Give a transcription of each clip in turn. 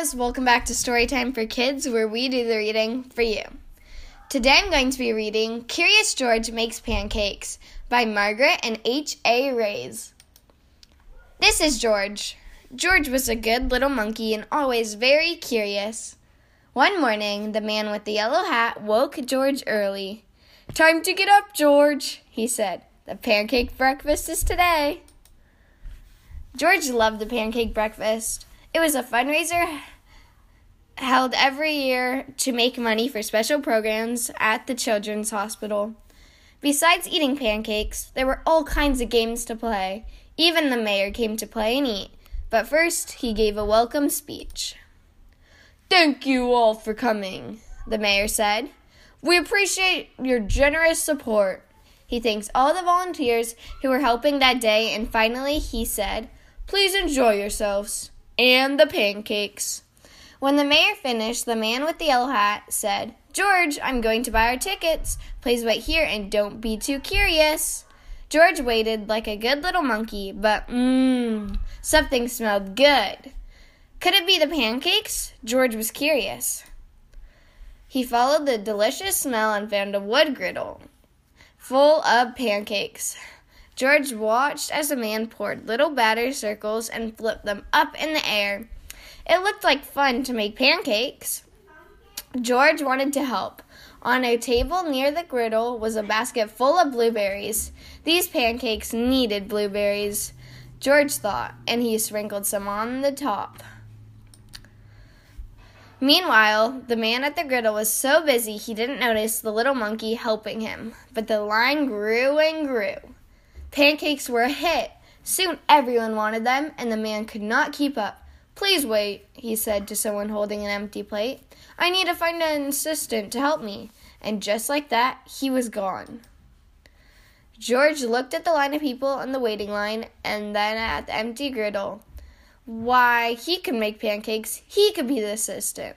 guys, welcome back to Storytime for Kids, where we do the reading for you. Today I'm going to be reading Curious George Makes Pancakes by Margaret and H. A. Reys. This is George. George was a good little monkey and always very curious. One morning, the man with the yellow hat woke George early. Time to get up, George, he said. The pancake breakfast is today. George loved the pancake breakfast. It was a fundraiser held every year to make money for special programs at the Children's Hospital. Besides eating pancakes, there were all kinds of games to play. Even the mayor came to play and eat. But first, he gave a welcome speech. Thank you all for coming, the mayor said. We appreciate your generous support. He thanks all the volunteers who were helping that day, and finally he said, Please enjoy yourselves and the pancakes. When the mayor finished, the man with the yellow hat said, George, I'm going to buy our tickets. Please wait here and don't be too curious. George waited like a good little monkey, but mmm, something smelled good. Could it be the pancakes? George was curious. He followed the delicious smell and found a wood griddle full of pancakes. George watched as the man poured little batter circles and flipped them up in the air. It looked like fun to make pancakes. George wanted to help. On a table near the griddle was a basket full of blueberries. These pancakes needed blueberries, George thought, and he sprinkled some on the top. Meanwhile, the man at the griddle was so busy he didn't notice the little monkey helping him, but the line grew and grew. Pancakes were a hit. Soon everyone wanted them, and the man could not keep up. Please wait, he said to someone holding an empty plate. I need to find an assistant to help me. And just like that, he was gone. George looked at the line of people in the waiting line and then at the empty griddle. Why, he could make pancakes. He could be the assistant.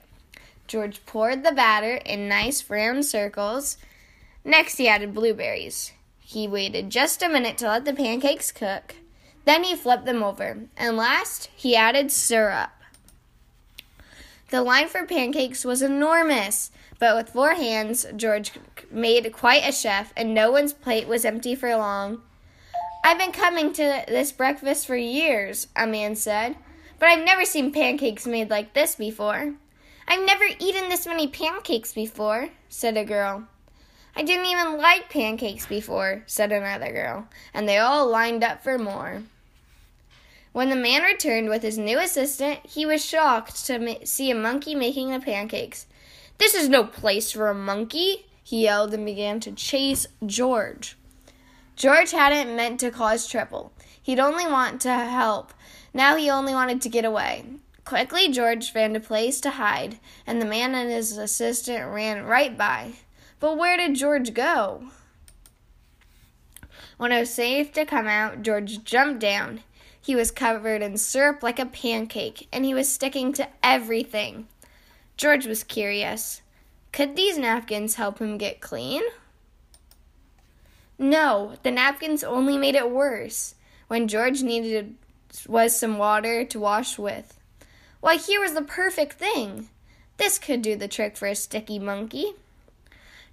George poured the batter in nice round circles. Next, he added blueberries. He waited just a minute to let the pancakes cook. Then he flipped them over. And last, he added syrup. The line for pancakes was enormous, but with four hands, George made quite a chef, and no one's plate was empty for long. I've been coming to this breakfast for years, a man said, but I've never seen pancakes made like this before. I've never eaten this many pancakes before, said a girl. I didn't even like pancakes before, said another girl, and they all lined up for more. When the man returned with his new assistant, he was shocked to ma- see a monkey making the pancakes. This is no place for a monkey, he yelled and began to chase George. George hadn't meant to cause trouble. He'd only want to help. Now he only wanted to get away. Quickly, George found a place to hide, and the man and his assistant ran right by. But where did George go? When it was safe to come out, George jumped down. He was covered in syrup like a pancake, and he was sticking to everything. George was curious. Could these napkins help him get clean? No, the napkins only made it worse when George needed was some water to wash with. Why, here was the perfect thing. This could do the trick for a sticky monkey.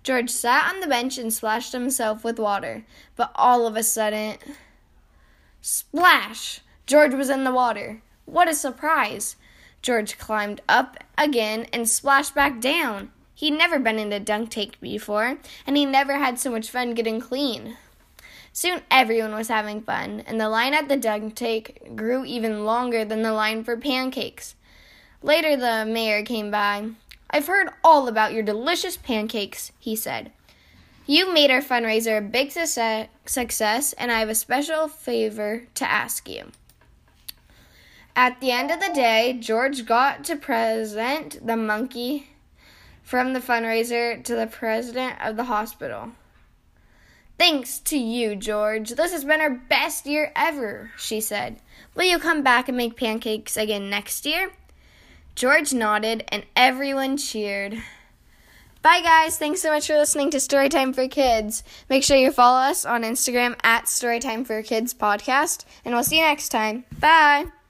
George sat on the bench and splashed himself with water, but all of a sudden, splash! George was in the water. What a surprise! George climbed up again and splashed back down. He'd never been in a dunk tank before, and he never had so much fun getting clean. Soon everyone was having fun, and the line at the dunk tank grew even longer than the line for pancakes. Later, the mayor came by. I've heard all about your delicious pancakes, he said. You made our fundraiser a big success, and I have a special favor to ask you. At the end of the day, George got to present the monkey from the fundraiser to the president of the hospital. Thanks to you, George. This has been our best year ever, she said. Will you come back and make pancakes again next year? George nodded, and everyone cheered. Bye, guys. Thanks so much for listening to Storytime for Kids. Make sure you follow us on Instagram at Storytime for Kids Podcast, and we'll see you next time. Bye.